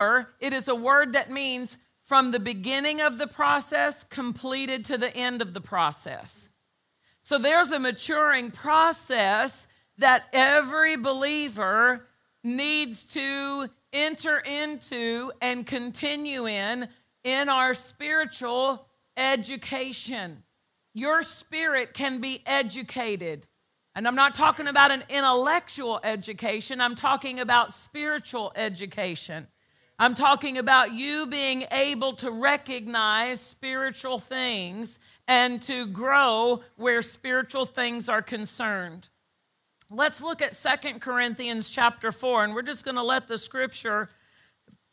it is a word that means from the beginning of the process completed to the end of the process. So there's a maturing process that every believer needs to enter into and continue in in our spiritual education. Your spirit can be educated. And I'm not talking about an intellectual education, I'm talking about spiritual education. I'm talking about you being able to recognize spiritual things and to grow where spiritual things are concerned. Let's look at Second Corinthians chapter 4, and we're just going to let the scripture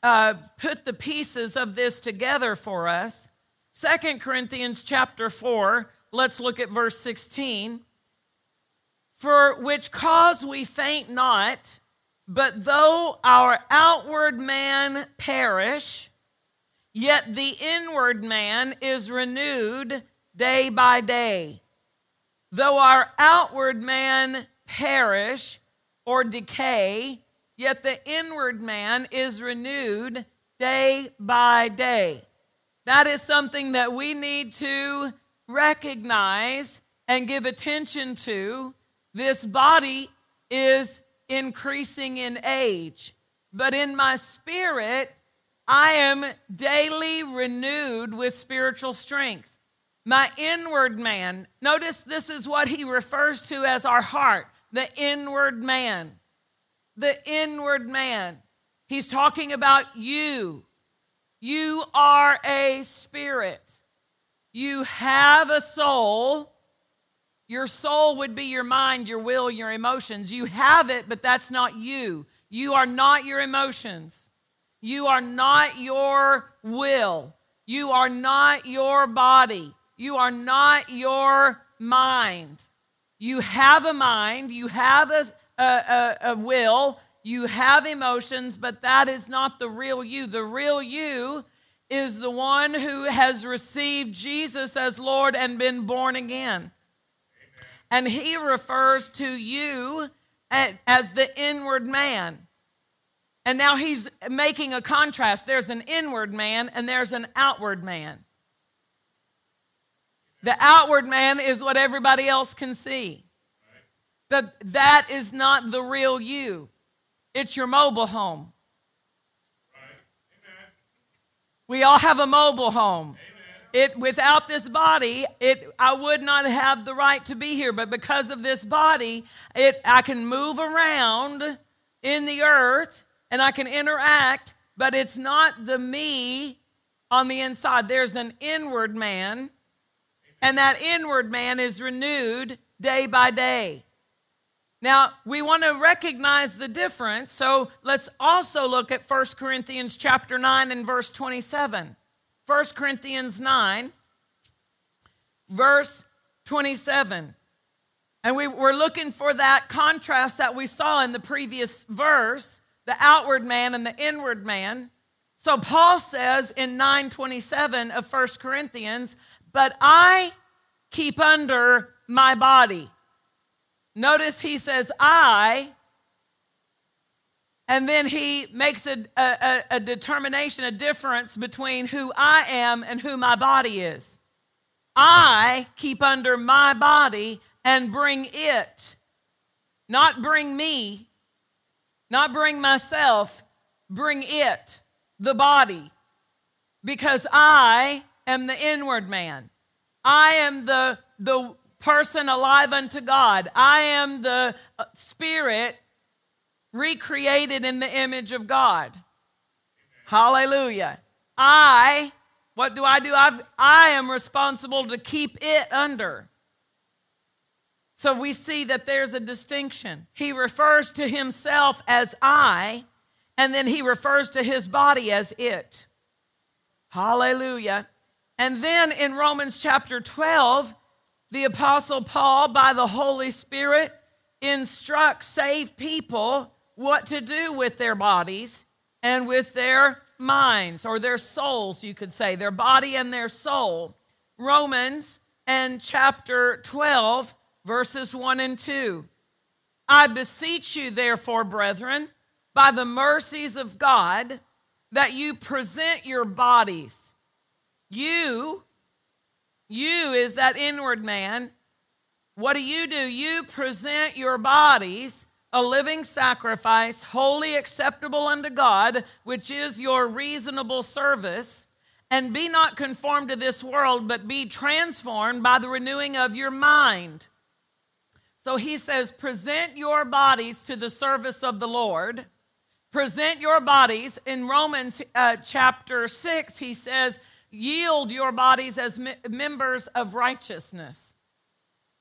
uh, put the pieces of this together for us. Second Corinthians chapter 4, let's look at verse 16. For which cause we faint not, but though our outward man perish, yet the inward man is renewed day by day. Though our outward man perish or decay, yet the inward man is renewed day by day. That is something that we need to recognize and give attention to. This body is increasing in age, but in my spirit, I am daily renewed with spiritual strength. My inward man, notice this is what he refers to as our heart the inward man. The inward man. He's talking about you. You are a spirit. You have a soul. Your soul would be your mind, your will, your emotions. You have it, but that's not you. You are not your emotions. You are not your will. You are not your body. You are not your mind. You have a mind, you have a, a, a, will, you have emotions, but that is not the real you. The real you is the one who has received Jesus as Lord and been born again. And he refers to you as the inward man. And now he's making a contrast. There's an inward man and there's an outward man. The outward man is what everybody else can see. But that is not the real you. It's your mobile home. We all have a mobile home. It without this body, it I would not have the right to be here, but because of this body, it I can move around in the earth and I can interact, but it's not the me on the inside. There's an inward man and that inward man is renewed day by day. Now, we want to recognize the difference, so let's also look at 1 Corinthians chapter 9 and verse 27. 1 Corinthians 9, verse 27. And we, we're looking for that contrast that we saw in the previous verse the outward man and the inward man. So Paul says in 927 of 1 Corinthians, but I keep under my body. Notice he says, I, and then he makes a, a, a, determination, a difference between who I am and who my body is. I keep under my body and bring it, not bring me, not bring myself, bring it, the body, because I am the inward man. I am the, the person alive unto God. I am the uh, spirit recreated in the image of God. Hallelujah. I, what do I do? I've, I am responsible to keep it under. So we see that there's a distinction. He refers to himself as I, and then he refers to his body as it. Hallelujah. And then in Romans chapter 12, the Apostle Paul, by the Holy Spirit, instructs saved people what to do with their bodies and with their minds or their souls, you could say, their body and their soul. Romans and chapter 12, verses 1 and 2. I beseech you, therefore, brethren, by the mercies of God, that you present your bodies. You, you is that inward man. What do you do? You present your bodies a living sacrifice, holy acceptable unto God, which is your reasonable service. And be not conformed to this world, but be transformed by the renewing of your mind. So he says, present your bodies to the service of the Lord. Present your bodies. In Romans uh, chapter 6, he says, yield your bodies as me- members of righteousness.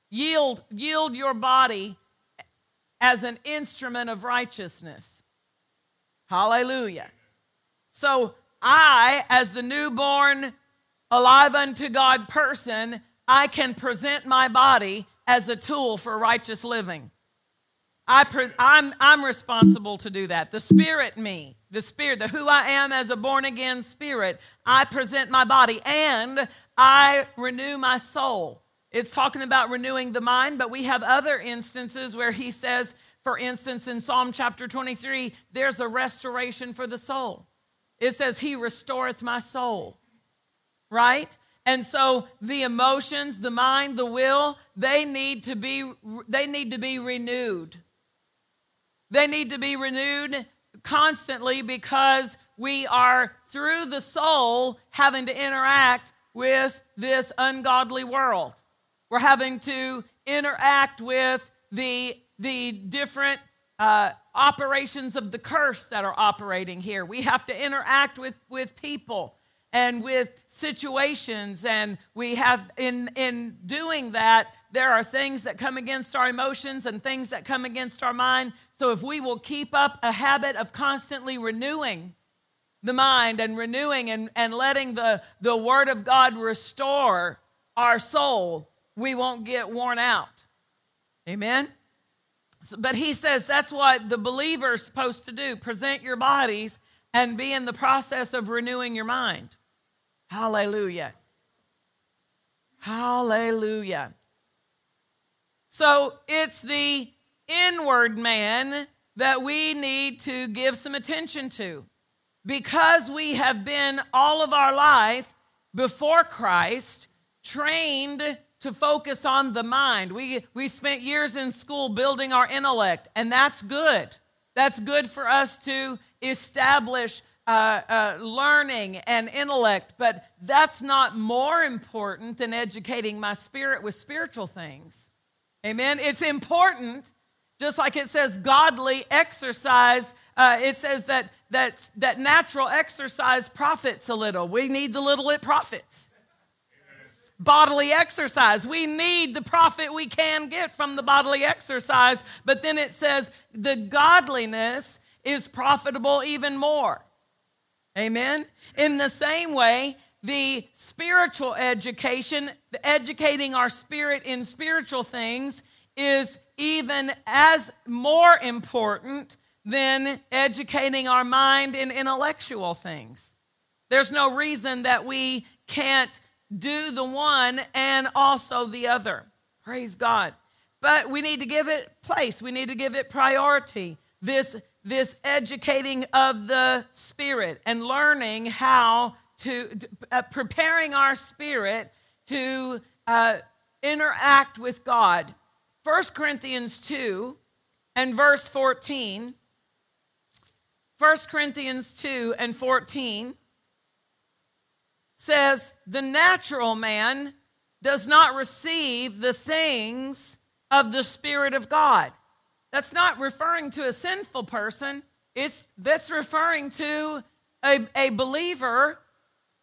Yield, yield your body as an instrument of righteousness. Hallelujah. So, I, as the newborn, alive unto God person, I can present my body as a tool for righteous living. I pre- I'm, I'm responsible to do that. The spirit, me, the spirit, the who I am as a born again spirit, I present my body and I renew my soul. It's talking about renewing the mind, but we have other instances where he says, for instance, in Psalm chapter 23, there's a restoration for the soul. It says, He restoreth my soul, right? And so the emotions, the mind, the will, they need to be they need to be renewed. They need to be renewed constantly because we are through the soul having to interact with this ungodly world. We're having to interact with the, the different uh, operations of the curse that are operating here. We have to interact with, with people and with situations and we have in in doing that there are things that come against our emotions and things that come against our mind so if we will keep up a habit of constantly renewing the mind and renewing and, and letting the, the word of god restore our soul we won't get worn out. Amen? But he says that's what the believer is supposed to do present your bodies and be in the process of renewing your mind. Hallelujah. Hallelujah. So it's the inward man that we need to give some attention to. Because we have been all of our life before Christ trained to focus on the mind. We, we spent years in school building our intellect, and that's good. That's good for us to establish uh, uh, learning and intellect, but that's not more important than educating my spirit with spiritual things. Amen. It's important, just like it says godly exercise. Uh, it says that, that, that natural exercise profits a little. We need the little it profits bodily exercise. We need the profit we can get from the bodily exercise, but then it says the godliness is profitable even more. Amen? In the same way, the spiritual education, the educating our spirit in spiritual things, is even as more important than educating our mind in intellectual things. There's no reason that we can't do the one and also the other. Praise God. But we need to give it place, we need to give it priority. This, this educating of the spirit and learning how to, uh, preparing our spirit to uh, interact with God. 1 Corinthians 2 and verse 14. 1 Corinthians 2 and 14 says, The natural man does not receive the things of the Spirit of God. That's not referring to a sinful person, it's, that's referring to a, a believer.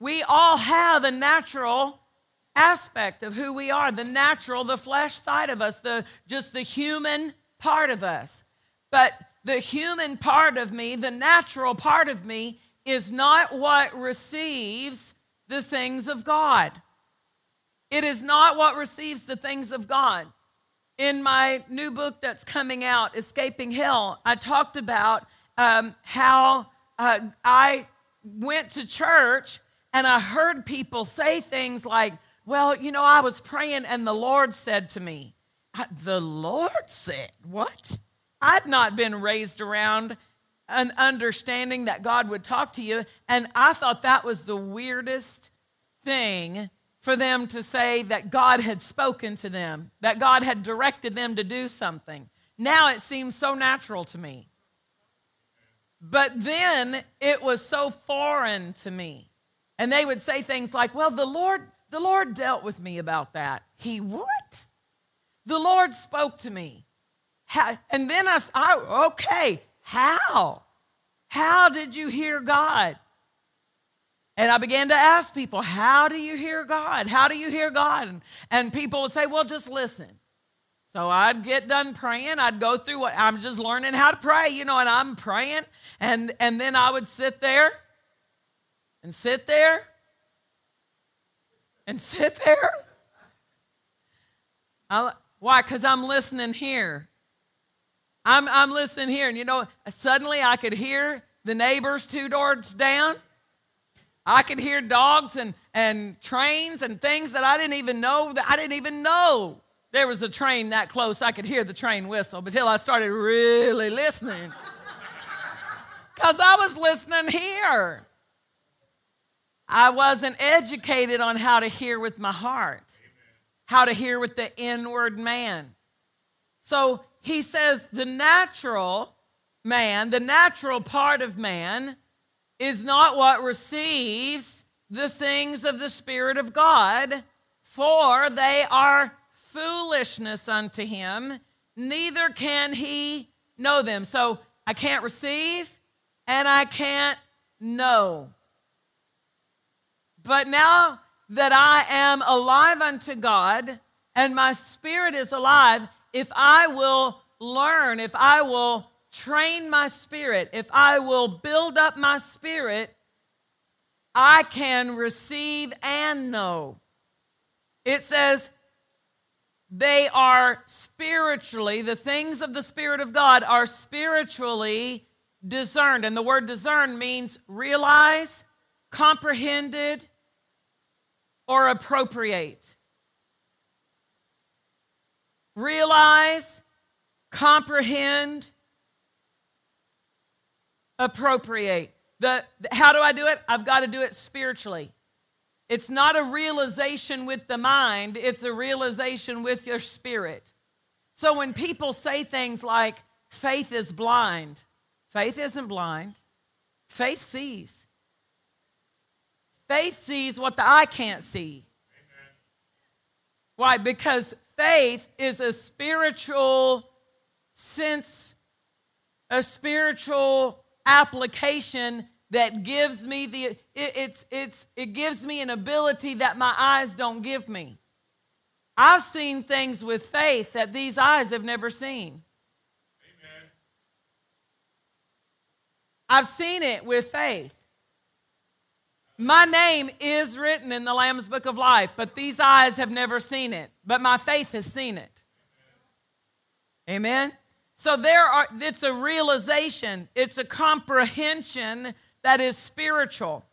We all have a natural aspect of who we are the natural, the flesh side of us, the, just the human part of us. But the human part of me, the natural part of me, is not what receives the things of God. It is not what receives the things of God. In my new book that's coming out, Escaping Hell, I talked about um, how uh, I went to church and I heard people say things like, Well, you know, I was praying and the Lord said to me, The Lord said, What? I'd not been raised around an understanding that God would talk to you. And I thought that was the weirdest thing for them to say that God had spoken to them, that God had directed them to do something. Now it seems so natural to me. But then it was so foreign to me. And they would say things like, "Well, the Lord the Lord dealt with me about that." He what? The Lord spoke to me. And then I, I, okay, how? How did you hear God? And I began to ask people, How do you hear God? How do you hear God? And, and people would say, Well, just listen. So I'd get done praying. I'd go through what I'm just learning how to pray, you know, and I'm praying. And, and then I would sit there and sit there and sit there. I, why? Because I'm listening here. I'm, I'm listening here. And you know, suddenly I could hear the neighbors two doors down. I could hear dogs and, and trains and things that I didn't even know that I didn't even know there was a train that close. I could hear the train whistle until I started really listening. Because I was listening here. I wasn't educated on how to hear with my heart, how to hear with the inward man. So he says the natural man, the natural part of man, is not what receives the things of the Spirit of God, for they are foolishness unto him, neither can he know them. So I can't receive and I can't know. But now that I am alive unto God and my spirit is alive, if I will learn, if I will train my spirit, if I will build up my spirit, I can receive and know. It says, they are spiritually, the things of the Spirit of God are spiritually discerned. And the word discern means realize, comprehended, or appropriate realize, comprehend, appropriate. The, how do I do it? I've got to do it spiritually. It's not a realization with the mind, it's a realization with your spirit. So when people say things like, faith is blind, faith isn't blind, faith sees. Faith sees what the eye can't see. Amen. Why? Because faith is a spiritual sense, a spiritual application that gives me the it, it's it's it gives me an ability that my eyes don't give me. I've seen things with faith that these eyes have never seen. Amen. I've seen it with faith. My name is written in the Lamb's Book of Life, but these eyes have never seen it, but my faith has seen it. Amen. So there are it's a realization, it's a comprehension that is spiritual.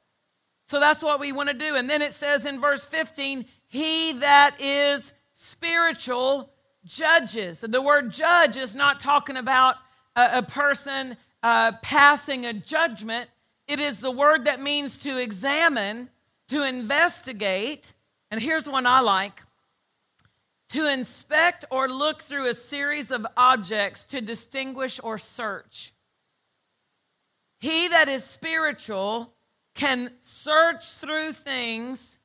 So that's what we want to do. And then it says in verse 15, he that is spiritual judges. The word judge is not talking about a, a person uh, passing a judgment, it is the word that means to examine, to investigate, and here's one I like to inspect or look through a series of objects to distinguish or search. He that is spiritual can search through things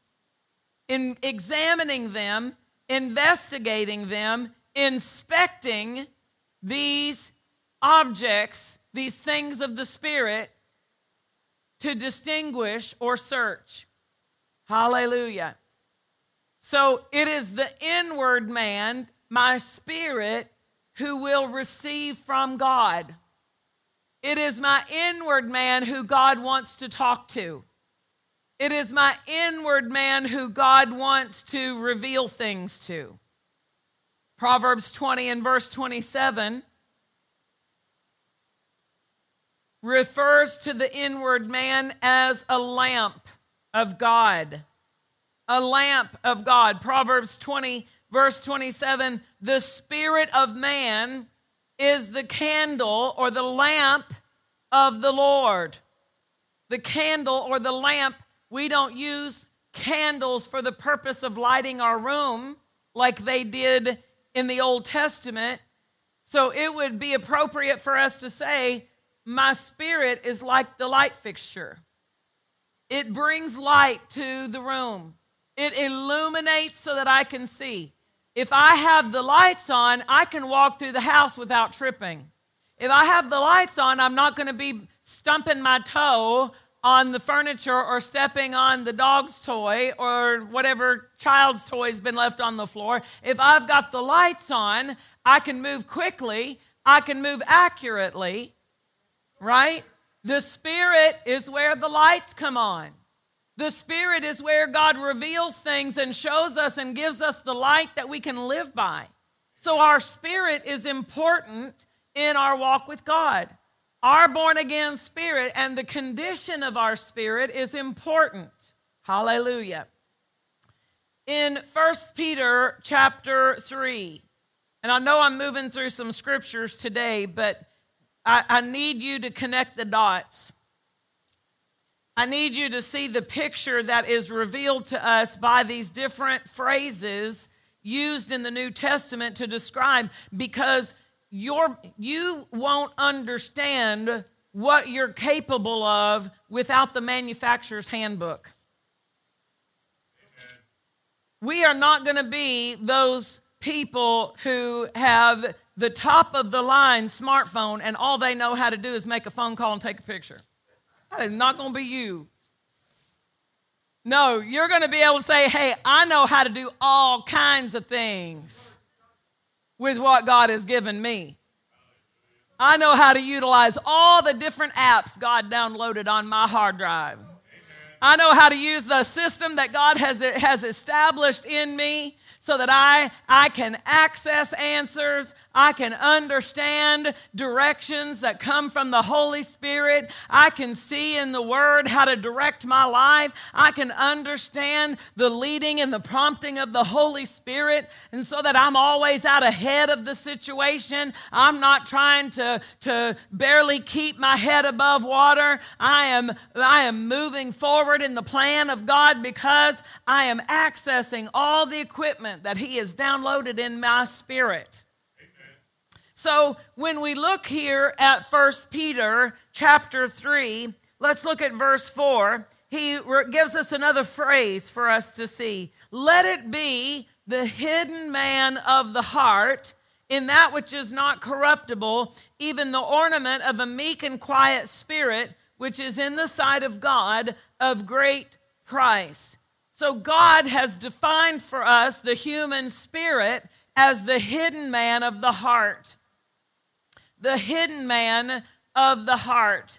in examining them, investigating them, inspecting these objects, these things of the spirit to distinguish or search. Hallelujah. So it is the inward man, my spirit, who will receive from God. It is my inward man who God wants to talk to. It is my inward man who God wants to reveal things to. Proverbs 20 and verse 27 refers to the inward man as a lamp of God. A lamp of God. Proverbs 20, verse 27 the spirit of man is the candle or the lamp of the Lord. The candle or the lamp, we don't use candles for the purpose of lighting our room like they did in the Old Testament. So it would be appropriate for us to say, My spirit is like the light fixture. It brings light to the room, it illuminates so that I can see. If I have the lights on, I can walk through the house without tripping. If I have the lights on, I'm not going to be stumping my toe on the furniture or stepping on the dog's toy or whatever child's toy has been left on the floor. If I've got the lights on, I can move quickly, I can move accurately, right? The Spirit is where the lights come on. The Spirit is where God reveals things and shows us and gives us the light that we can live by. So, our spirit is important in our walk with God. Our born again spirit and the condition of our spirit is important. Hallelujah. In 1 Peter chapter 3, and I know I'm moving through some scriptures today, but I, I need you to connect the dots. I need you to see the picture that is revealed to us by these different phrases used in the New Testament to describe because your, you won't understand what you're capable of without the manufacturer's handbook. Amen. We are not going to be those people who have the top of the line smartphone and all they know how to do is make a phone call and take a picture. That is not going to be you. No, you're going to be able to say, hey, I know how to do all kinds of things with what God has given me. I know how to utilize all the different apps God downloaded on my hard drive. I know how to use the system that God has, has established in me so that I, I can access answers. I can understand directions that come from the Holy Spirit. I can see in the Word how to direct my life. I can understand the leading and the prompting of the Holy Spirit. And so that I'm always out ahead of the situation. I'm not trying to, to barely keep my head above water. I am, I am moving forward in the plan of God because I am accessing all the equipment that He has downloaded in my spirit. So when we look here at First Peter chapter 3, let's look at verse 4. He gives us another phrase for us to see. Let it be the hidden man of the heart in that which is not corruptible, even the ornament of a meek and quiet spirit, which is in the sight of God of great price. So God has defined for us the human spirit as the hidden man of the heart. The hidden man of the heart.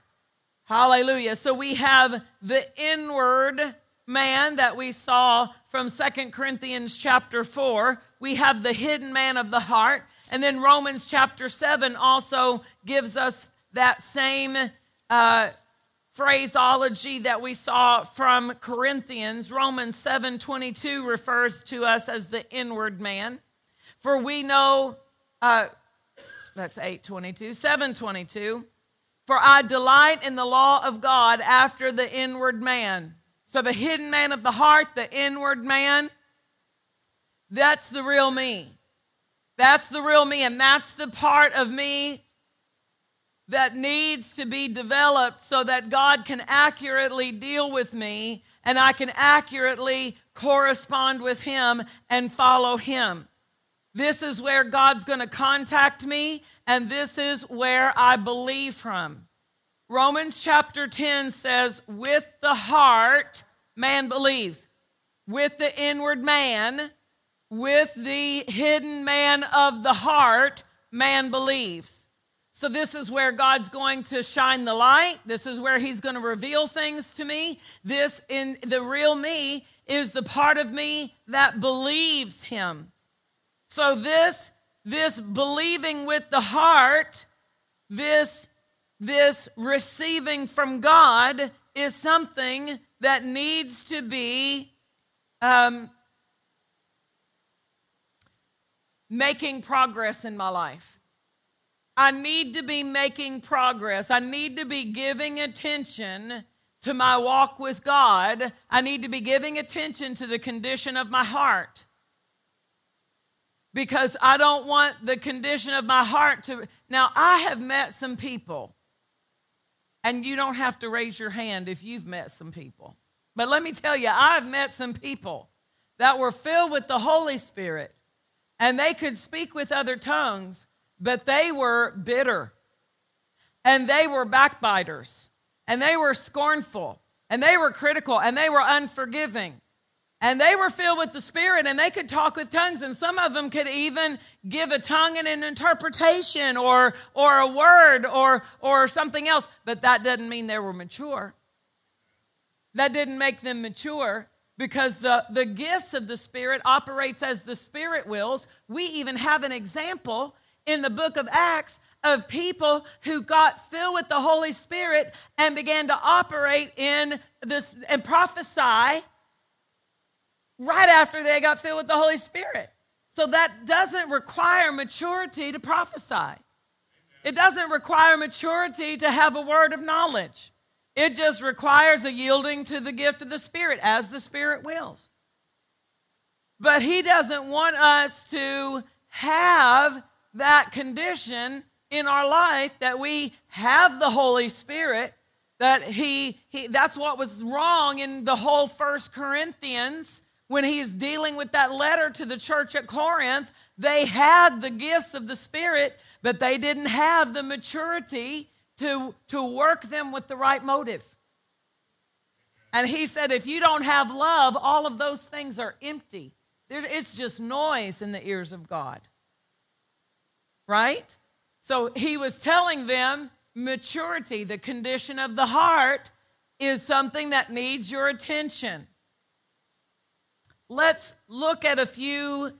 Hallelujah. So we have the inward man that we saw from Second Corinthians chapter 4. We have the hidden man of the heart. And then Romans chapter 7 also gives us that same uh, phraseology that we saw from Corinthians, Romans 7:22 refers to us as the inward man. For we know uh, that's 822, 722. For I delight in the law of God after the inward man. So the hidden man of the heart, the inward man, that's the real me. That's the real me, and that's the part of me that needs to be developed so that God can accurately deal with me and I can accurately correspond with Him and follow Him. This is where God's going to contact me, and this is where I believe from. Romans chapter 10 says, With the heart, man believes. With the inward man, with the hidden man of the heart, man believes. So, this is where God's going to shine the light. This is where He's going to reveal things to me. This, in the real me, is the part of me that believes Him. So, this, this believing with the heart, this, this receiving from God, is something that needs to be um, making progress in my life. I need to be making progress. I need to be giving attention to my walk with God. I need to be giving attention to the condition of my heart. Because I don't want the condition of my heart to. Now, I have met some people, and you don't have to raise your hand if you've met some people. But let me tell you, I've met some people that were filled with the Holy Spirit, and they could speak with other tongues but they were bitter and they were backbiters and they were scornful and they were critical and they were unforgiving. And they were filled with the Spirit and they could talk with tongues, and some of them could even give a tongue and an interpretation or, or a word or, or something else. But that doesn't mean they were mature. That didn't make them mature because the, the gifts of the Spirit operates as the Spirit wills. We even have an example in the book of Acts of people who got filled with the Holy Spirit and began to operate in this and prophesy right after they got filled with the Holy Spirit. So that doesn't require maturity to prophesy. It doesn't require maturity to have a word of knowledge. It just requires a yielding to the gift of the Spirit as the Spirit wills. But He doesn't want us to have that condition in our life that we have the Holy Spirit, that he, he that's what was wrong in the whole First Corinthians when he's dealing with that letter to the church at Corinth. They had the gifts of the Spirit, but they didn't have the maturity to, to work them with the right motive. And he said, if you don't have love, all of those things are empty. It's just noise in the ears of God right? So he was telling them maturity, the condition of the heart, is something that needs your attention. Let's look at a few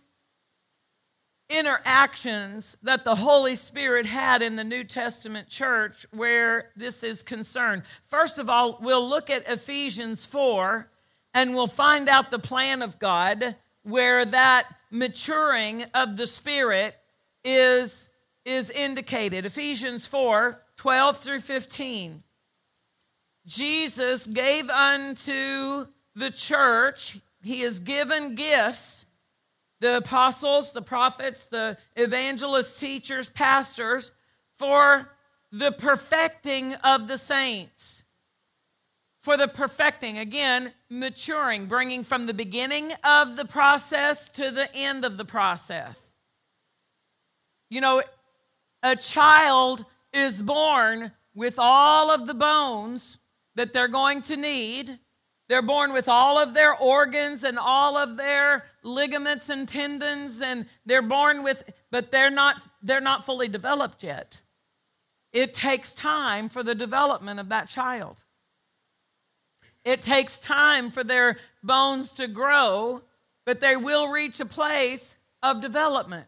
interactions that the Holy Spirit had in the New Testament church where this is concerned. First of all, we'll look at Ephesians 4 and we'll find out the plan of God where that maturing of the Spirit is, is indicated. Ephesians 4 12 through 15. Jesus gave unto the church, he has given gifts the apostles, the prophets, the evangelists, teachers, pastors for the perfecting of the saints. For the perfecting, again, maturing, bringing from the beginning of the process to the end of the process. You know, a child is born with all of the bones that they're going to need. They're born with all of their organs and all of their ligaments and tendons and they're born with but they're not they're not fully developed yet. It takes time for the development of that child. It takes time for their bones to grow, but they will reach a place of development.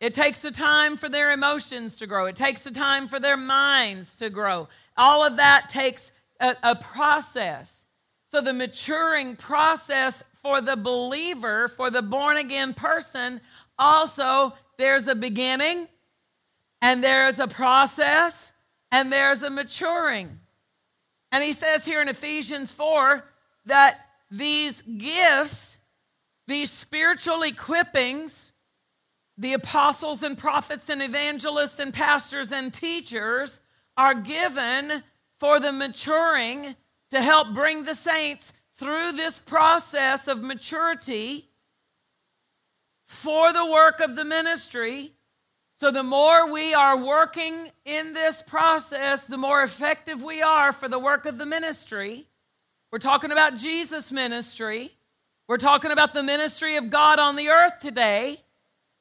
It takes the time for their emotions to grow. It takes the time for their minds to grow. All of that takes a, a, process. So, the maturing process for the believer, for the born again person, also there's a beginning, and there's a process, and there's a maturing. And he says here in Ephesians 4 that these gifts, these spiritual equippings, the apostles and prophets and evangelists and pastors and teachers are given for the maturing to help bring the saints through this process of maturity for the work of the ministry. So, the more we are working in this process, the more effective we are for the work of the ministry. We're talking about Jesus' ministry. We're talking about the ministry of God on the earth today.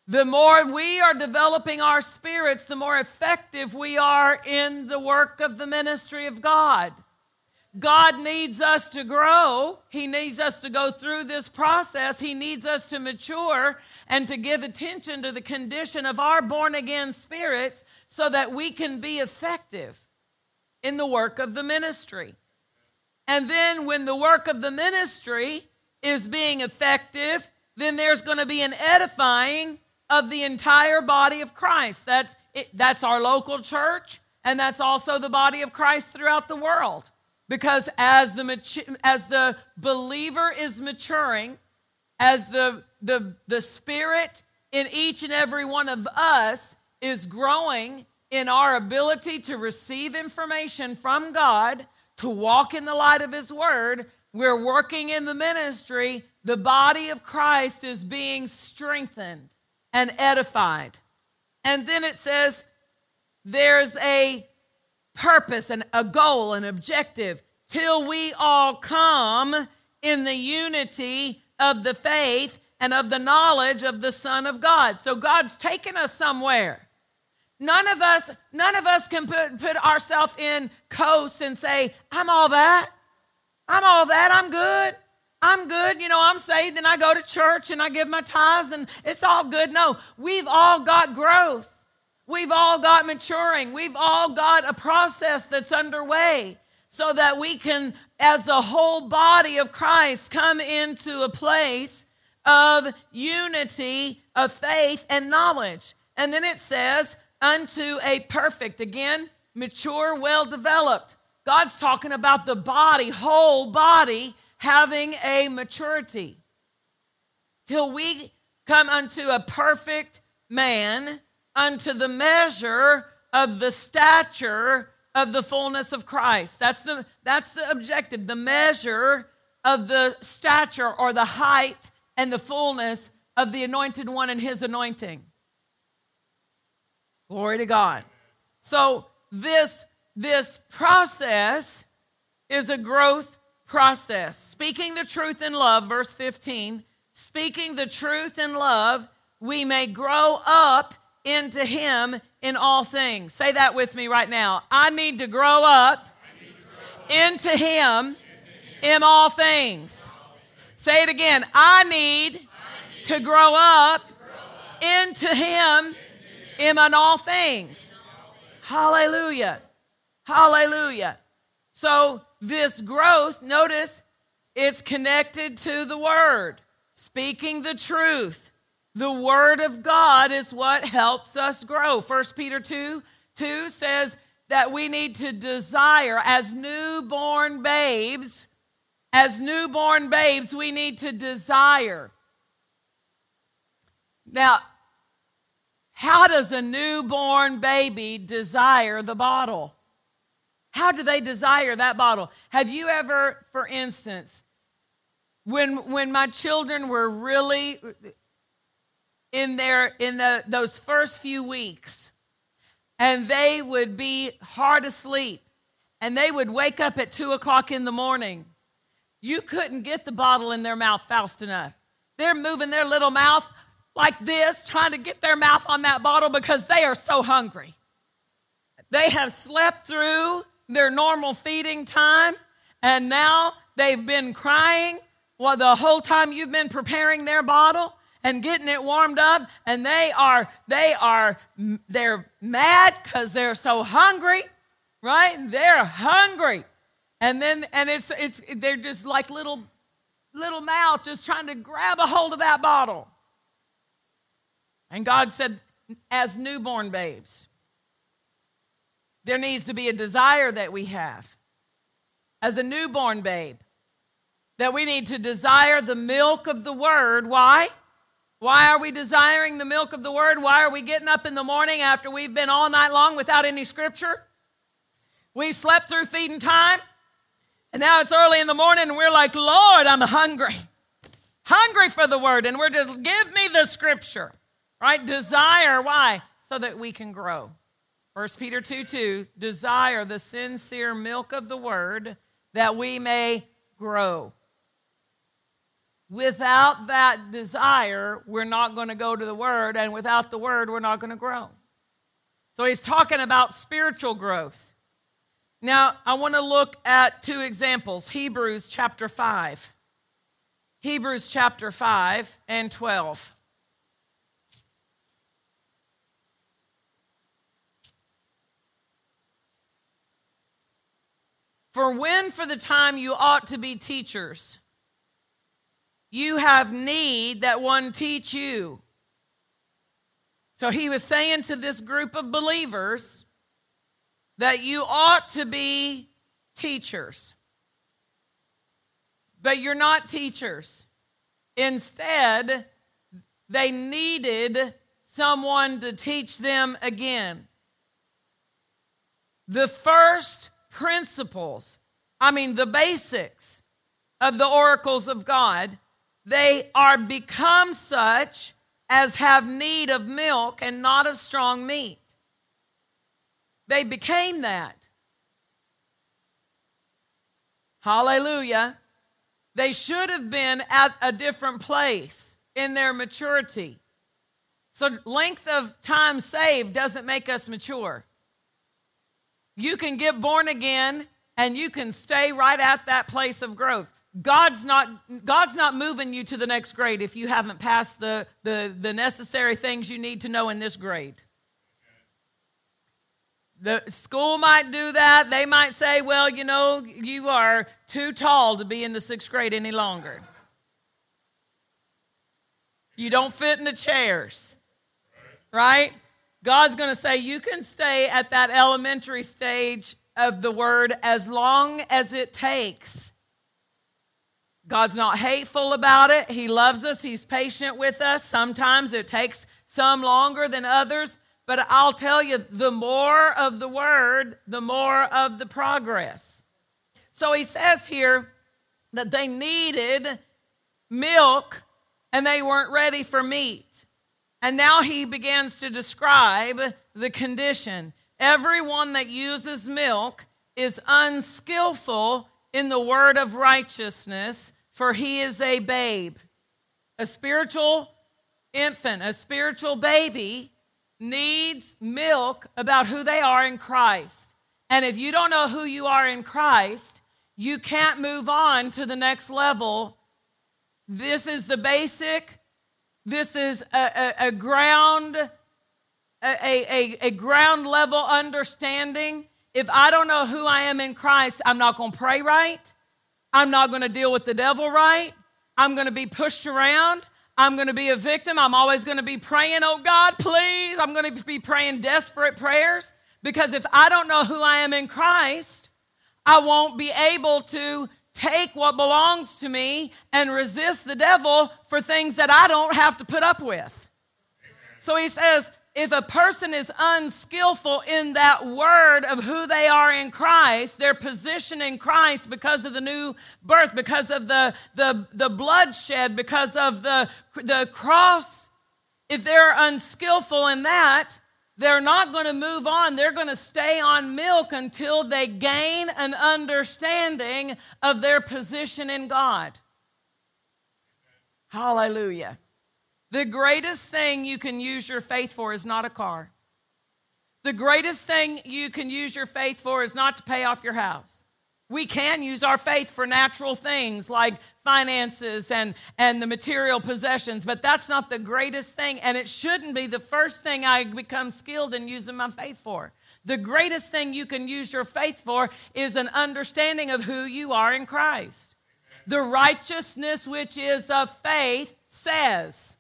The more we are developing our spirits, the more effective we are in the work of the ministry of God. God needs us to grow. He needs us to go through this process. He needs us to mature and to give attention to the condition of our born again spirits so that we can be effective in the work of the ministry. And then, when the work of the ministry is being effective, then there's going to be an edifying of the entire body of Christ. That that's our local church, and that's also the body of Christ throughout the world. Because as the, as the believer is maturing, as the, the, the Spirit in each and every one of us is growing in our ability to receive information from God, to walk in the light of His Word, we're working in the ministry. The body of Christ is being strengthened and edified. And then it says there's a purpose and a goal, an objective, till we all come in the unity of the faith and of the knowledge of the Son of God. So God's taken us somewhere. None of us, none of us can put, put ourselves in coast and say, I'm all that. I'm all that. I'm good. I'm good. You know, I'm saved and I go to church and I give my tithes and it's all good. No, we've all got growth. We've all got maturing. We've all got a process that's underway so that we can, as the whole body of Christ, come into a place of unity of faith and knowledge. And then it says, unto a perfect, again, mature, well developed. God's talking about the body, whole body, having a maturity. Till we come unto a perfect man, unto the measure of the stature of the fullness of Christ. That's the, that's the objective, the measure of the stature or the height and the fullness of the anointed one and his anointing. Glory to God. So this, this process is a growth process. Speaking the truth in love, verse 15, speaking the truth in love, we may grow up into him in all things. Say that with me right now. I need to grow up, into him in all things. Say it again. I need, to grow up, into him in all things. Hallelujah. Hallelujah. So this growth, notice it's connected to the word, speaking the truth the Word of God is what helps us grow. 1 Peter 2 2 says that we need to desire, as newborn babes, as newborn babes, we need to desire. Now, how does a newborn baby desire the bottle? How do they desire that bottle? Have you ever, for instance, when when my children were really in their in the, those first few weeks and they would be hard asleep and they would wake up at two o'clock in the morning. You couldn't get the bottle in their mouth fast enough. They're moving their little mouth like this trying to get their mouth on that bottle because they are so hungry. They have slept through their normal feeding time and now they've been crying while the whole time you've been preparing their bottle and getting it warmed up and they are they are they're mad cuz they're so hungry, right? They're hungry. And then and it's it's they're just like little little mouth just trying to grab a hold of that bottle. And God said as newborn babes there needs to be a desire that we have as a newborn babe that we need to desire the milk of the word. Why? Why are we desiring the milk of the word? Why are we getting up in the morning after we've been all night long without any scripture? We slept through feeding time, and now it's early in the morning, and we're like, Lord, I'm hungry. Hungry for the word, and we're just, give me the scripture, right? Desire, why? So that we can grow. 1 Peter 2 2, desire the sincere milk of the word that we may grow. Without that desire, we're not going to go to the Word, and without the Word, we're not going to grow. So he's talking about spiritual growth. Now, I want to look at two examples Hebrews chapter 5. Hebrews chapter 5 and 12. For when for the time you ought to be teachers, you have need that one teach you. So he was saying to this group of believers that you ought to be teachers. But you're not teachers. Instead, they needed someone to teach them again. The first principles, I mean, the basics of the oracles of God, they are become such as have need of milk and not of strong meat. They became that. Hallelujah. They should have been at a different place in their maturity. So, length of time saved doesn't make us mature. You can get born again and you can stay right at that place of growth. God's not, God's not moving you to the next grade if you haven't passed the, the, the necessary things you need to know in this grade. The school might do that. They might say, well, you know, you are too tall to be in the sixth grade any longer. You don't fit in the chairs, right? God's going to say, you can stay at that elementary stage of the word as long as it takes God's not hateful about it. He loves us. He's patient with us. Sometimes it takes some longer than others. But I'll tell you, the more of the word, the more of the progress. So he says here that they needed milk and they weren't ready for meat. And now he begins to describe the condition. Everyone that uses milk is unskillful in the word of righteousness for he is a babe. A spiritual infant, a spiritual baby needs milk about who they are in Christ. And if you don't know who you are in Christ, you can't move on to the next level. This is the basic, this is a, a, a ground, a, a, a ground level understanding. If I don't know who I am in Christ, I'm not going to pray right. I'm not going to deal with the devil right. I'm going to be pushed around. I'm going to be a victim. I'm always going to be praying, oh God, please. I'm going to be praying desperate prayers because if I don't know who I am in Christ, I won't be able to take what belongs to me and resist the devil for things that I don't have to put up with. So he says, if a person is unskillful in that word of who they are in Christ, their position in Christ because of the new birth, because of the, the, the bloodshed, because of the, the cross, if they're unskillful in that, they're not going to move on. They're going to stay on milk until they gain an understanding of their position in God. Hallelujah. The greatest thing you can use your faith for is not a car. The greatest thing you can use your faith for is not to pay off your house. We can use our faith for natural things like finances and, and the material possessions, but that's not the greatest thing, and it shouldn't be the first thing I become skilled in using my faith for. The greatest thing you can use your faith for is an understanding of who you are in Christ. The righteousness which is of faith says,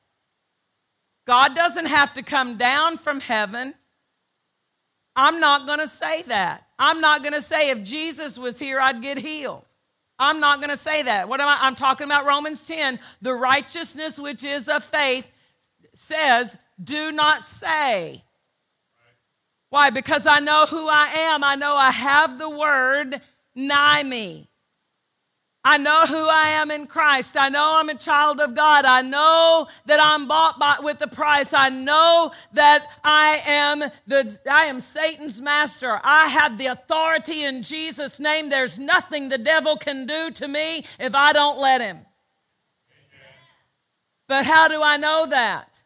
God doesn't have to come down from heaven. I'm not going to say that. I'm not going to say if Jesus was here, I'd get healed. I'm not going to say that. What am I? I'm talking about Romans 10. The righteousness which is of faith says, do not say. Why? Because I know who I am. I know I have the word nigh me. I know who I am in Christ. I know I'm a child of God. I know that I'm bought by, with the price. I know that I am the I am Satan's master. I have the authority in Jesus name. There's nothing the devil can do to me if I don't let him. But how do I know that?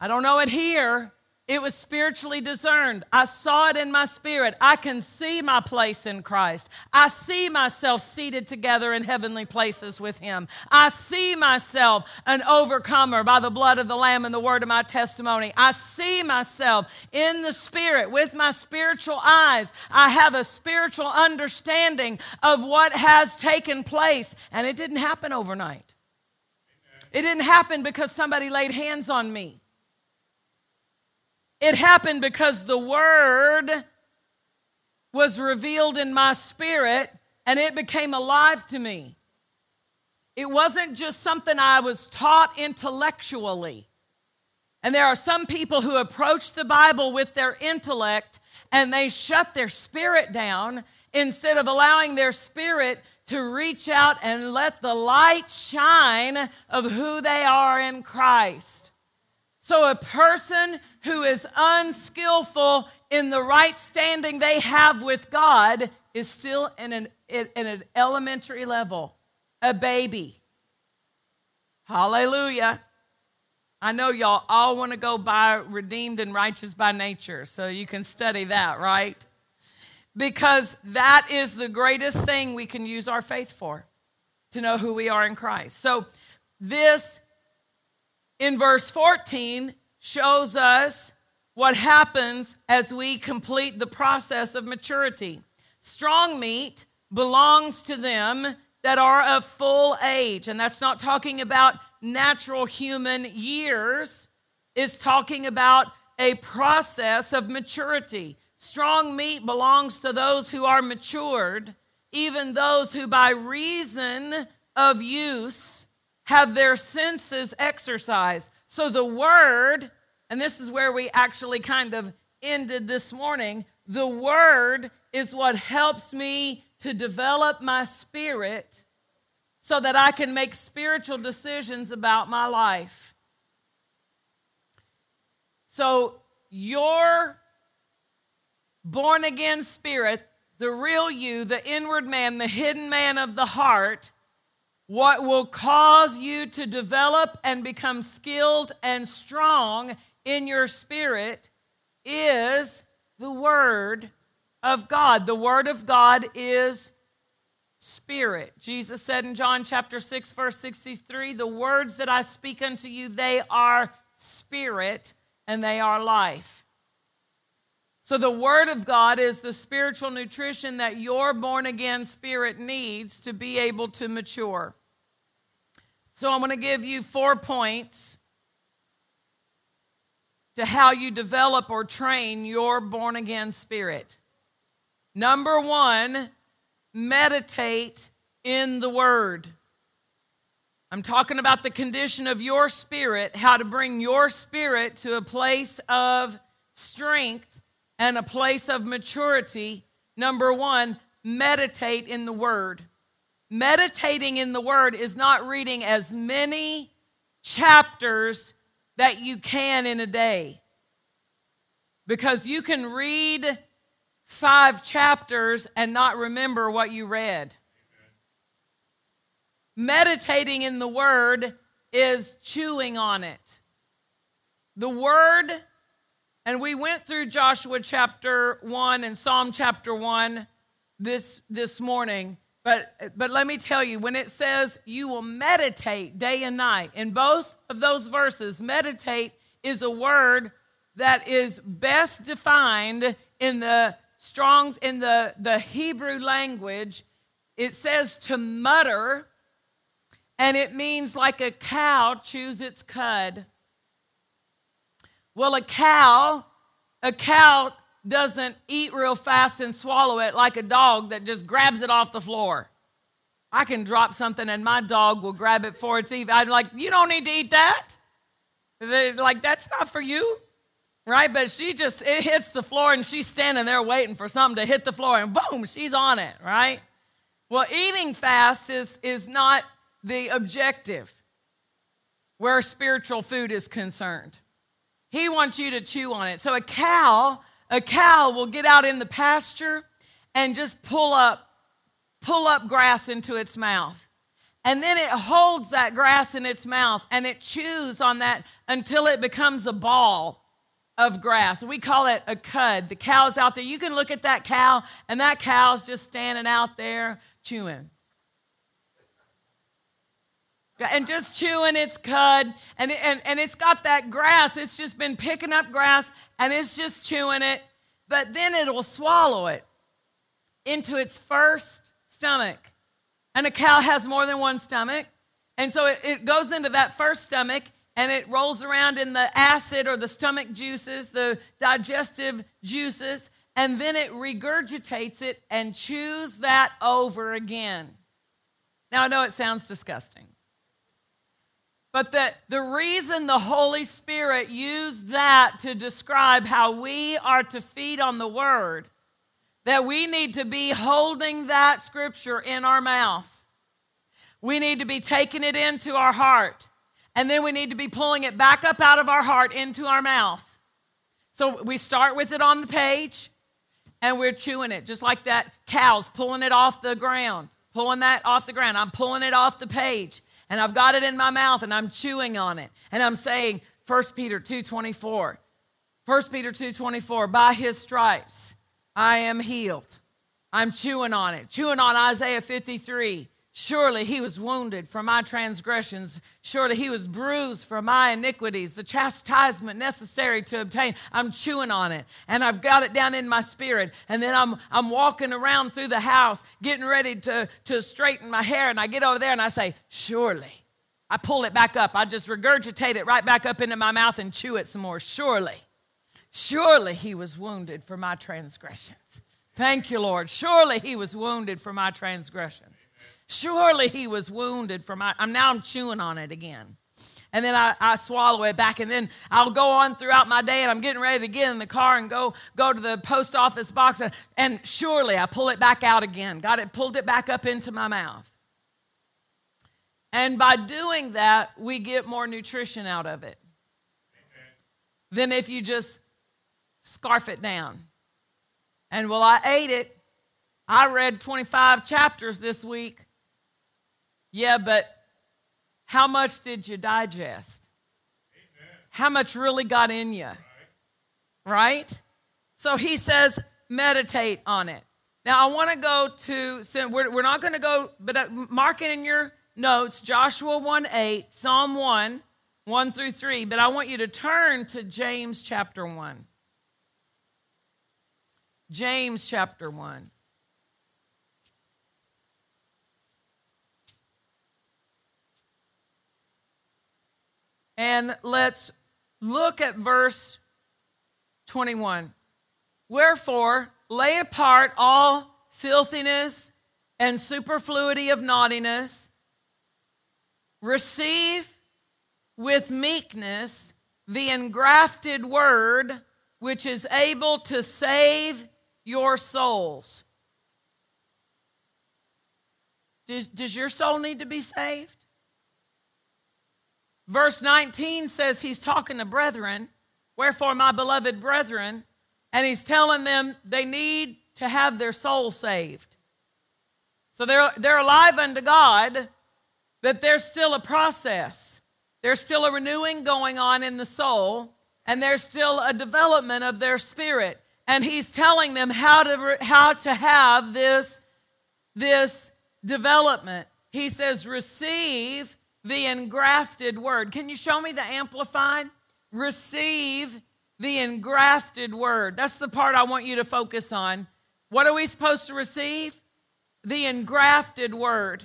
I don't know it here. It was spiritually discerned. I saw it in my spirit. I can see my place in Christ. I see myself seated together in heavenly places with Him. I see myself an overcomer by the blood of the Lamb and the word of my testimony. I see myself in the Spirit with my spiritual eyes. I have a spiritual understanding of what has taken place, and it didn't happen overnight. It didn't happen because somebody laid hands on me. It happened because the word was revealed in my spirit and it became alive to me. It wasn't just something I was taught intellectually. And there are some people who approach the Bible with their intellect and they shut their spirit down instead of allowing their spirit to reach out and let the light shine of who they are in Christ. So, a person who is unskillful in the right standing they have with God is still in an, in an elementary level, a baby. Hallelujah. I know y'all all want to go by redeemed and righteous by nature, so you can study that, right? Because that is the greatest thing we can use our faith for, to know who we are in Christ. So, this in verse 14 shows us what happens as we complete the process of maturity. Strong meat belongs to them that are of full age, and that's not talking about natural human years is talking about a process of maturity. Strong meat belongs to those who are matured, even those who, by reason of use, have their senses exercised. So the word, and this is where we actually kind of ended this morning, the word is what helps me to develop my spirit so that I can make spiritual decisions about my life. So, your born again spirit, the real you, the inward man, the hidden man of the heart, what will cause you to develop and become skilled and strong in your spirit is the Word of God. The Word of God is spirit. Jesus said in John chapter 6 verse 63, "The words that I speak unto you, they are spirit and they are life." So the word of God is the spiritual nutrition that your born again spirit needs to be able to mature. So I'm going to give you four points to how you develop or train your born again spirit. Number 1, meditate in the Word. I'm talking about the condition of your spirit, how to bring your spirit to a place of strength and a place of maturity. Number one, meditate in the Word. Meditating in the Word is not reading as many chapters that you can in a day. Because you can read five chapters and not remember what you read. Meditating in the Word is chewing on it. The Word, and we went through Joshua chapter 1 and Psalm chapter 1 this, this morning. But, but let me tell you, when it says you will meditate day and night, in both of those verses, meditate is a word that is best defined in the Strong's in the, the Hebrew language, it says to mutter, and it means like a cow chews its cud. Well, a cow, a cow doesn't eat real fast and swallow it like a dog that just grabs it off the floor. I can drop something and my dog will grab it for its even. I'm like, you don't need to eat that. They're like, that's not for you right? But she just, it hits the floor and she's standing there waiting for something to hit the floor and boom, she's on it, right? Well, eating fast is, is not the objective where spiritual food is concerned. He wants you to chew on it. So a cow, a cow will get out in the pasture and just pull up pull up grass into its mouth. And then it holds that grass in its mouth and it chews on that until it becomes a ball of grass. We call it a cud. The cow's out there. You can look at that cow, and that cow's just standing out there chewing. And just chewing its cud. And, and, and it's got that grass. It's just been picking up grass, and it's just chewing it. But then it'll swallow it into its first stomach. And a cow has more than one stomach. And so it, it goes into that first stomach and it rolls around in the acid or the stomach juices, the digestive juices, and then it regurgitates it and chews that over again. Now, I know it sounds disgusting. But the, the reason the Holy Spirit used that to describe how we are to feed on the Word, that we need to be holding that scripture in our mouth. We need to be taking it into our heart. And then we need to be pulling it back up out of our heart into our mouth. So we start with it on the page and we're chewing it, just like that cow's pulling it off the ground, pulling that off the ground. I'm pulling it off the page and I've got it in my mouth and I'm chewing on it. And I'm saying 1 Peter 2:24. 1 Peter 2:24, by his stripes I am healed. I'm chewing on it. Chewing on Isaiah 53. Surely he was wounded for my transgressions. Surely he was bruised for my iniquities. The chastisement necessary to obtain. I'm chewing on it and I've got it down in my spirit. And then I'm, I'm walking around through the house getting ready to, to straighten my hair. And I get over there and I say, Surely. I pull it back up. I just regurgitate it right back up into my mouth and chew it some more. Surely. Surely he was wounded for my transgressions. Thank you, Lord. Surely he was wounded for my transgressions. Surely he was wounded for my. I'm now I'm chewing on it again. And then I, I swallow it back, and then I'll go on throughout my day, and I'm getting ready to get in the car and go go to the post office box, and, and surely I pull it back out again. Got it, pulled it back up into my mouth. And by doing that, we get more nutrition out of it Amen. than if you just scarf it down. And well, I ate it. I read 25 chapters this week. Yeah, but how much did you digest? Amen. How much really got in you? Right. right? So he says, meditate on it. Now, I want to go to, so we're, we're not going to go, but uh, mark it in your notes Joshua 1 8, Psalm 1, 1 through 3. But I want you to turn to James chapter 1. James chapter 1. And let's look at verse 21. Wherefore, lay apart all filthiness and superfluity of naughtiness, receive with meekness the engrafted word, which is able to save your souls. Does, does your soul need to be saved? Verse 19 says he's talking to brethren, wherefore, my beloved brethren, and he's telling them they need to have their soul saved. So they're, they're alive unto God, but there's still a process. There's still a renewing going on in the soul, and there's still a development of their spirit. And he's telling them how to, how to have this, this development. He says, Receive the engrafted word. Can you show me the amplified? Receive the engrafted word. That's the part I want you to focus on. What are we supposed to receive? The engrafted word.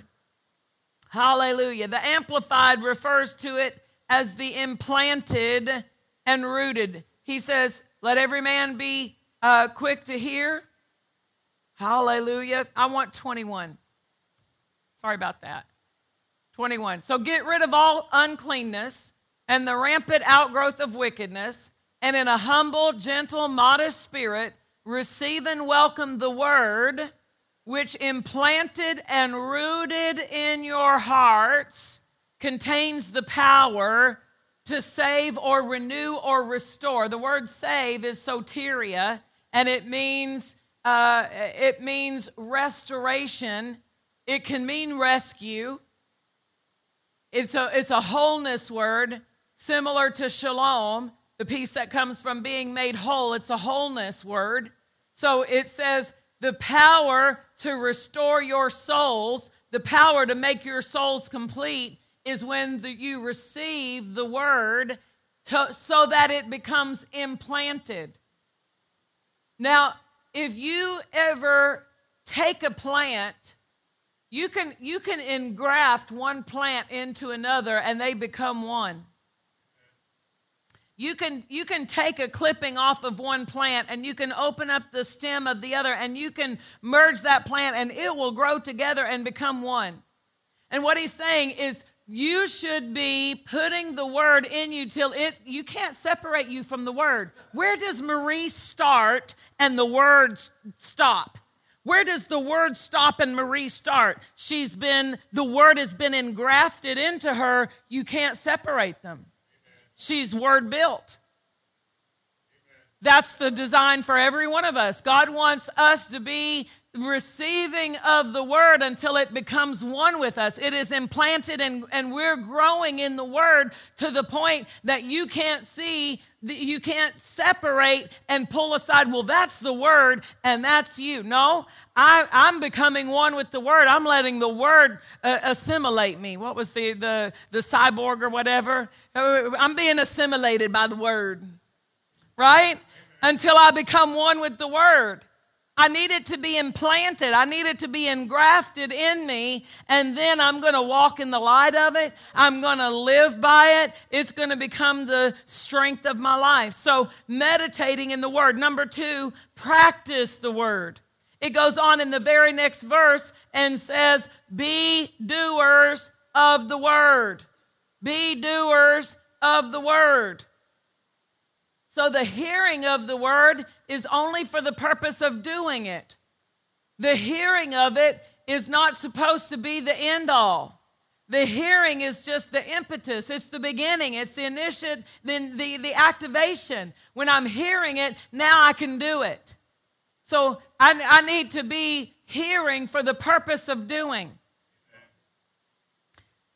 Hallelujah. The amplified refers to it as the implanted and rooted. He says, Let every man be uh, quick to hear. Hallelujah. I want 21. Sorry about that. 21. So get rid of all uncleanness and the rampant outgrowth of wickedness, and in a humble, gentle, modest spirit, receive and welcome the word which implanted and rooted in your hearts contains the power to save or renew or restore. The word save is soteria, and it means uh, it means restoration. It can mean rescue. It's a, it's a wholeness word, similar to shalom, the peace that comes from being made whole. It's a wholeness word. So it says the power to restore your souls, the power to make your souls complete is when the, you receive the word to, so that it becomes implanted. Now, if you ever take a plant you can, you can engraft one plant into another and they become one. You can, you can take a clipping off of one plant and you can open up the stem of the other and you can merge that plant and it will grow together and become one. And what he's saying is you should be putting the word in you till it you can't separate you from the word. Where does Marie start and the words stop? Where does the word stop and Marie start? She's been, the word has been engrafted into her. You can't separate them. She's word built. That's the design for every one of us. God wants us to be receiving of the word until it becomes one with us. It is implanted and, and we're growing in the word to the point that you can't see, that you can't separate and pull aside, well, that's the word and that's you. No, I, I'm becoming one with the word. I'm letting the word uh, assimilate me. What was the, the, the cyborg or whatever? Uh, I'm being assimilated by the word, right? Until I become one with the word. I need it to be implanted. I need it to be engrafted in me. And then I'm going to walk in the light of it. I'm going to live by it. It's going to become the strength of my life. So, meditating in the word. Number two, practice the word. It goes on in the very next verse and says, Be doers of the word. Be doers of the word. So the hearing of the word is only for the purpose of doing it. The hearing of it is not supposed to be the end all. The hearing is just the impetus. It's the beginning. It's the initiate, then the, the activation. When I'm hearing it, now I can do it. So I, I need to be hearing for the purpose of doing.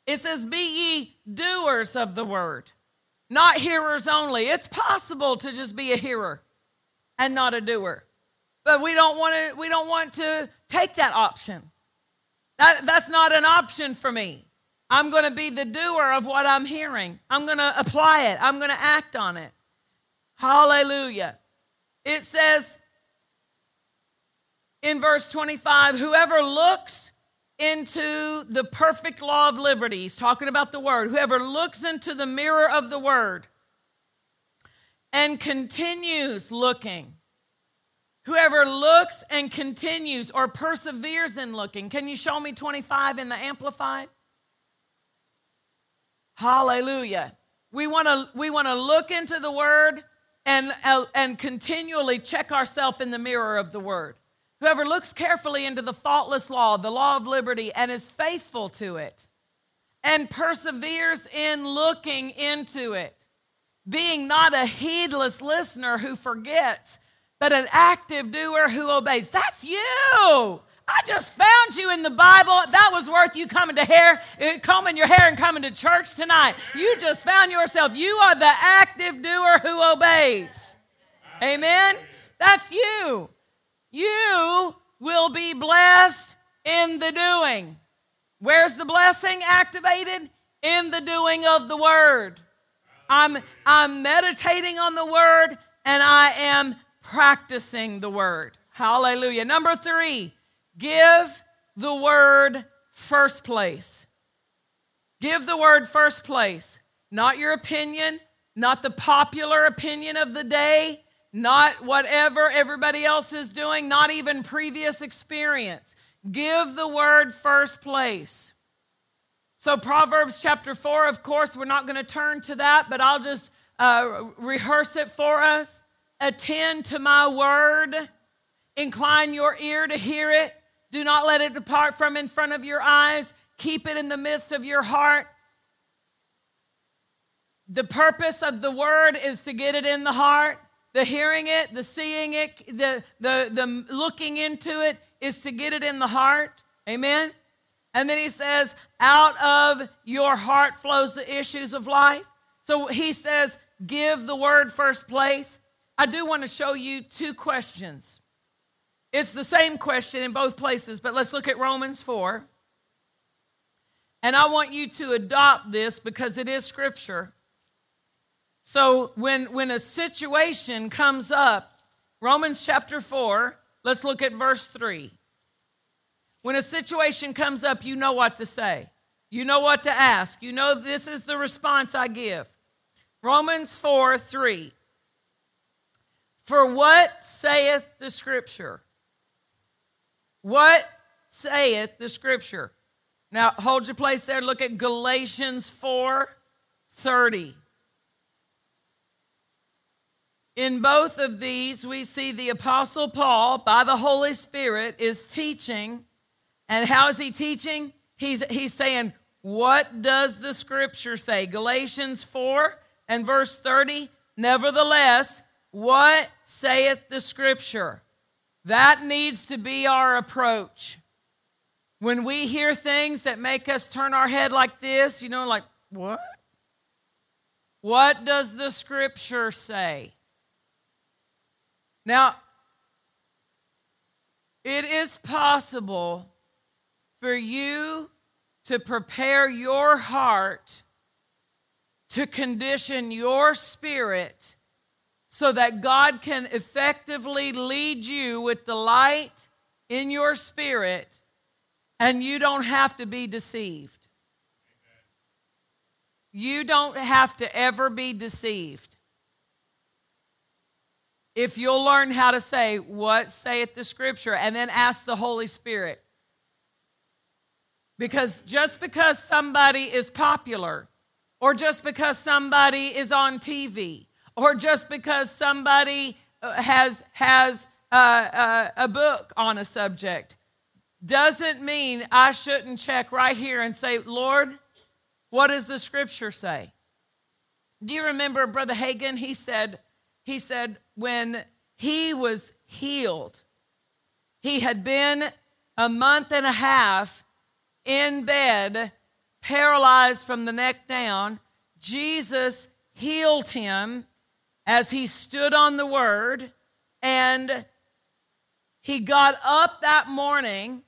It says, Be ye doers of the word not hearers only. It's possible to just be a hearer and not a doer. But we don't want to we don't want to take that option. That, that's not an option for me. I'm going to be the doer of what I'm hearing. I'm going to apply it. I'm going to act on it. Hallelujah. It says in verse 25, whoever looks into the perfect law of liberty. He's talking about the word. Whoever looks into the mirror of the word and continues looking. Whoever looks and continues or perseveres in looking. Can you show me 25 in the Amplified? Hallelujah. We want to we want to look into the word and and continually check ourselves in the mirror of the word. Whoever looks carefully into the faultless law, the law of liberty, and is faithful to it, and perseveres in looking into it, being not a heedless listener who forgets, but an active doer who obeys. That's you. I just found you in the Bible. That was worth you coming to hair, uh, combing your hair and coming to church tonight. You just found yourself. You are the active doer who obeys. Amen. That's you you will be blessed in the doing. Where's the blessing activated? In the doing of the word. I'm, I'm meditating on the word and I am practicing the word. Hallelujah. Number three, give the word first place. Give the word first place. Not your opinion, not the popular opinion of the day, not whatever everybody else is doing, not even previous experience. Give the word first place. So, Proverbs chapter 4, of course, we're not going to turn to that, but I'll just uh, rehearse it for us. Attend to my word, incline your ear to hear it. Do not let it depart from in front of your eyes. Keep it in the midst of your heart. The purpose of the word is to get it in the heart. The hearing it, the seeing it, the, the, the looking into it is to get it in the heart. Amen. And then he says, out of your heart flows the issues of life. So he says, give the word first place. I do want to show you two questions. It's the same question in both places, but let's look at Romans 4. And I want you to adopt this because it is scripture. So when, when a situation comes up, Romans chapter 4, let's look at verse 3. When a situation comes up, you know what to say. You know what to ask. You know this is the response I give. Romans 4 3. For what saith the scripture? What saith the scripture? Now hold your place there. Look at Galatians 4 30. In both of these, we see the Apostle Paul, by the Holy Spirit, is teaching. And how is he teaching? He's, he's saying, What does the scripture say? Galatians 4 and verse 30. Nevertheless, what saith the scripture? That needs to be our approach. When we hear things that make us turn our head like this, you know, like, what? What does the scripture say? Now, it is possible for you to prepare your heart to condition your spirit so that God can effectively lead you with the light in your spirit and you don't have to be deceived. You don't have to ever be deceived if you'll learn how to say, What saith the scripture? and then ask the Holy Spirit. Because just because somebody is popular, or just because somebody is on TV, or just because somebody uh, has, has uh, uh, a book on a subject, doesn't mean I shouldn't check right here and say, Lord, what does the scripture say? Do you remember Brother Hagin? He said, he said, when he was healed, he had been a month and a half in bed, paralyzed from the neck down. Jesus healed him as he stood on the word, and he got up that morning,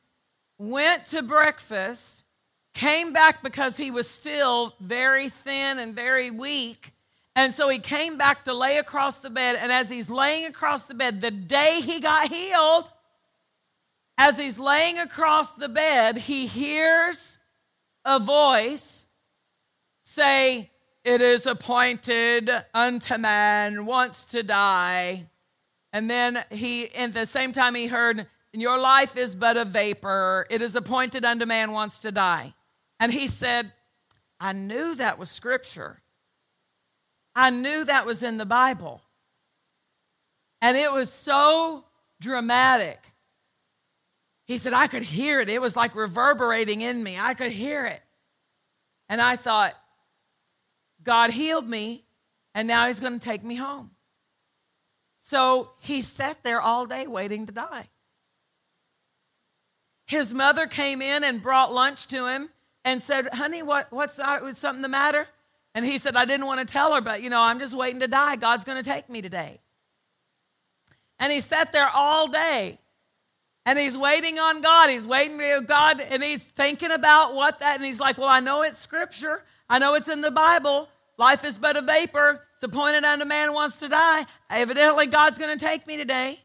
went to breakfast, came back because he was still very thin and very weak and so he came back to lay across the bed. And as he's laying across the bed, the day he got healed, as he's laying across the bed, he hears a voice say, It is appointed unto man once to die. And then he, at the same time, he heard, Your life is but a vapor. It is appointed unto man once to die. And he said, I knew that was scripture. I knew that was in the Bible. And it was so dramatic. He said, I could hear it. It was like reverberating in me. I could hear it. And I thought, God healed me, and now he's going to take me home. So he sat there all day waiting to die. His mother came in and brought lunch to him and said, Honey, what, what's uh, was something the matter? And he said, I didn't want to tell her, but you know, I'm just waiting to die. God's going to take me today. And he sat there all day and he's waiting on God. He's waiting for God and he's thinking about what that, and he's like, Well, I know it's scripture, I know it's in the Bible. Life is but a vapor. It's appointed unto man wants to die. Evidently, God's going to take me today.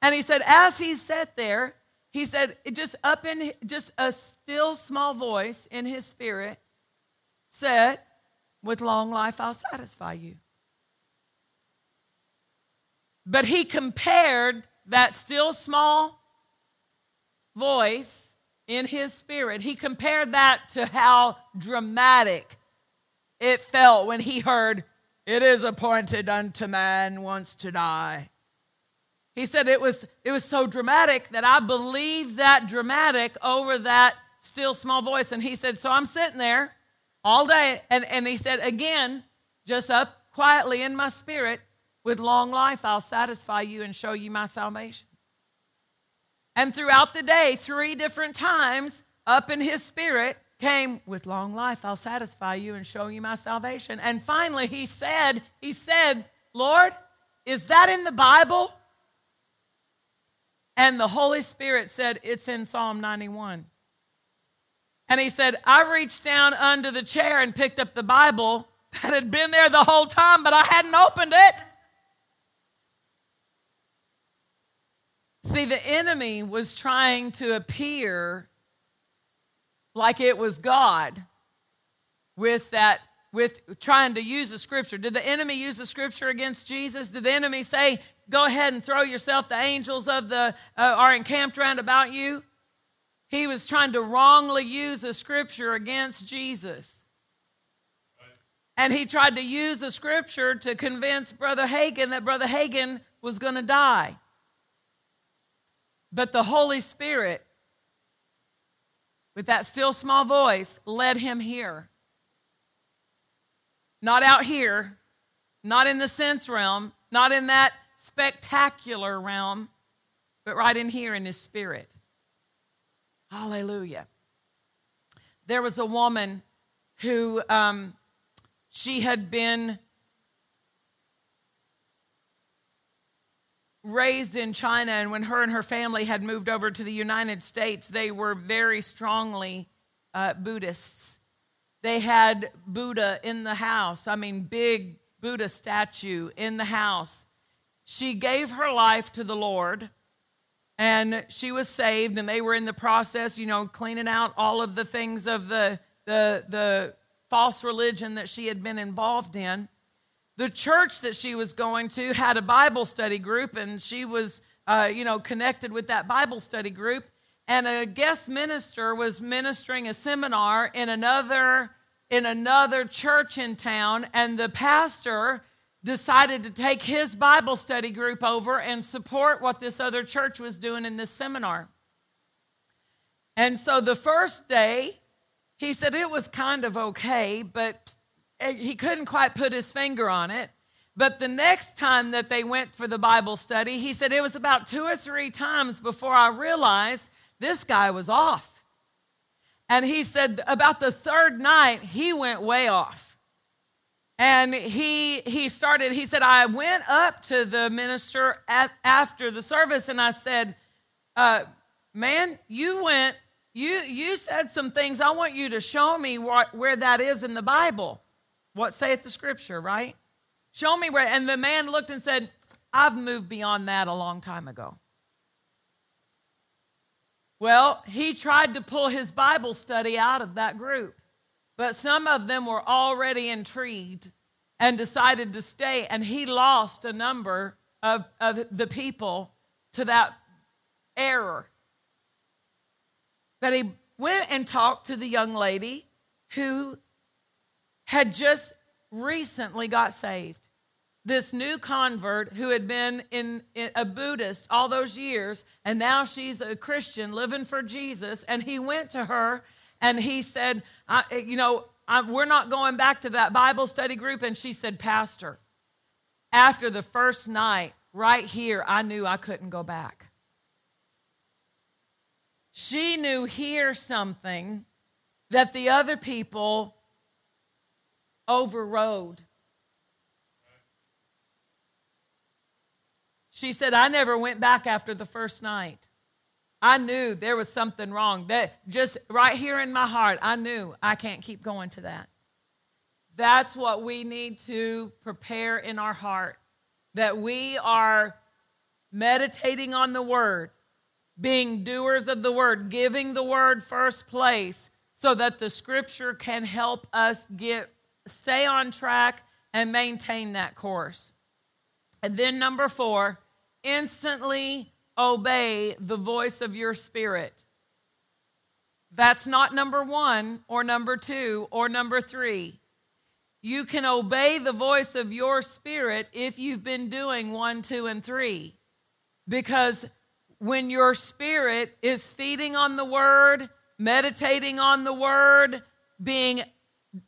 And he said, as he sat there, he said, just up in just a still small voice in his spirit said, with long life, I'll satisfy you. But he compared that still small voice in his spirit, he compared that to how dramatic it felt when he heard, It is appointed unto man once to die. He said it was, it was so dramatic that I believed that dramatic over that still small voice. And he said, So I'm sitting there all day. And, and he said, again, just up quietly in my spirit, with long life, I'll satisfy you and show you my salvation. And throughout the day, three different times, up in his spirit, came with long life, I'll satisfy you and show you my salvation. And finally, he said, He said, Lord, is that in the Bible? And the Holy Spirit said, It's in Psalm 91. And he said, I reached down under the chair and picked up the Bible that had been there the whole time, but I hadn't opened it. See, the enemy was trying to appear like it was God with that with trying to use the scripture. Did the enemy use the scripture against Jesus? Did the enemy say, "Go ahead and throw yourself; the angels of the uh, are encamped round about you"? He was trying to wrongly use a scripture against Jesus. And he tried to use a scripture to convince Brother Hagin that Brother Hagin was going to die. But the Holy Spirit, with that still small voice, led him here. Not out here, not in the sense realm, not in that spectacular realm, but right in here in his spirit. Hallelujah. There was a woman who um, she had been raised in China, and when her and her family had moved over to the United States, they were very strongly uh, Buddhists. They had Buddha in the house. I mean, big Buddha statue in the house. She gave her life to the Lord and she was saved and they were in the process, you know, cleaning out all of the things of the the the false religion that she had been involved in. The church that she was going to had a Bible study group and she was uh, you know, connected with that Bible study group and a guest minister was ministering a seminar in another in another church in town and the pastor decided to take his bible study group over and support what this other church was doing in this seminar and so the first day he said it was kind of okay but eh, he couldn't quite put his finger on it but the next time that they went for the Bible study, he said it was about two or three times before I realized this guy was off. And he said about the third night, he went way off. And he he started, he said, I went up to the minister at, after the service and I said, uh, man, you went, you you said some things. I want you to show me what, where that is in the Bible. What saith the scripture, right? Show me where. And the man looked and said, I've moved beyond that a long time ago. Well, he tried to pull his Bible study out of that group, but some of them were already intrigued and decided to stay, and he lost a number of, of the people to that error. But he went and talked to the young lady who had just recently got saved this new convert who had been in, in, a Buddhist all those years, and now she's a Christian living for Jesus. And he went to her and he said, You know, I, we're not going back to that Bible study group. And she said, Pastor, after the first night, right here, I knew I couldn't go back. She knew here something that the other people overrode She said, I never went back after the first night. I knew there was something wrong. That just right here in my heart, I knew I can't keep going to that. That's what we need to prepare in our heart that we are meditating on the word, being doers of the word, giving the word first place so that the scripture can help us get stay on track and maintain that course. And then number 4, instantly obey the voice of your spirit. That's not number one or number two or number three. You can obey the voice of your spirit if you've been doing one, two, and three. Because when your spirit is feeding on the word, meditating on the word, being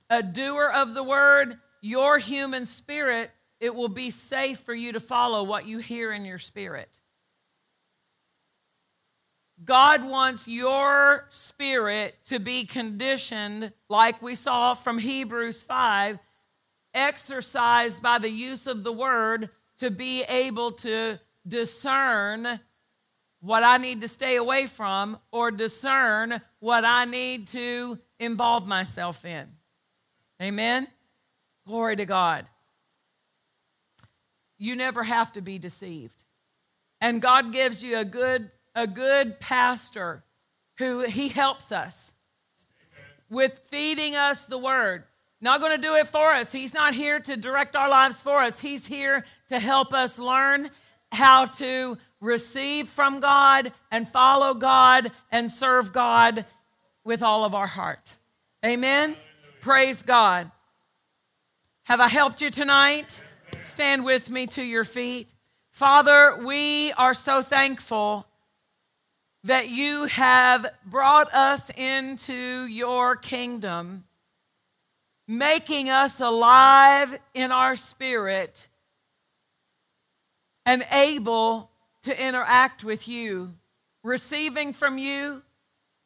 a doer of the word, your human spirit it will be safe for you to follow what you hear in your spirit. God wants your spirit to be conditioned, like we saw from Hebrews 5, exercised by the use of the word to be able to discern what I need to stay away from or discern what I need to involve myself in. Amen? Glory to God you never have to be deceived. And God gives you a good, a good pastor who he helps us with feeding us the word. Not going to do it for us. He's not here to direct our lives for us. He's here to help us learn how to receive from God and follow God and serve God with all of our heart. Amen. Praise God. Have I helped you tonight? Stand with me to your feet. Father, we are so thankful that you have brought us into your kingdom, making us alive in our spirit and able to interact with you, receiving from you,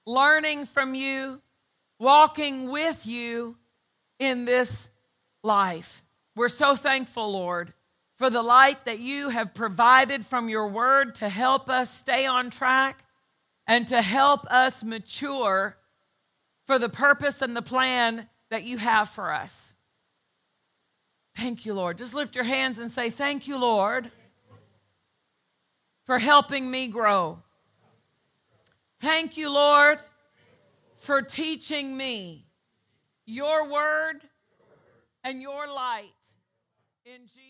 learning from you, walking with you in this life. We're so thankful, Lord, for the light that you have provided from your word to help us stay on track and to help us mature for the purpose and the plan that you have for us. Thank you, Lord. Just lift your hands and say, Thank you, Lord, for helping me grow. Thank you, Lord, for teaching me your word and your light. In Jesus'.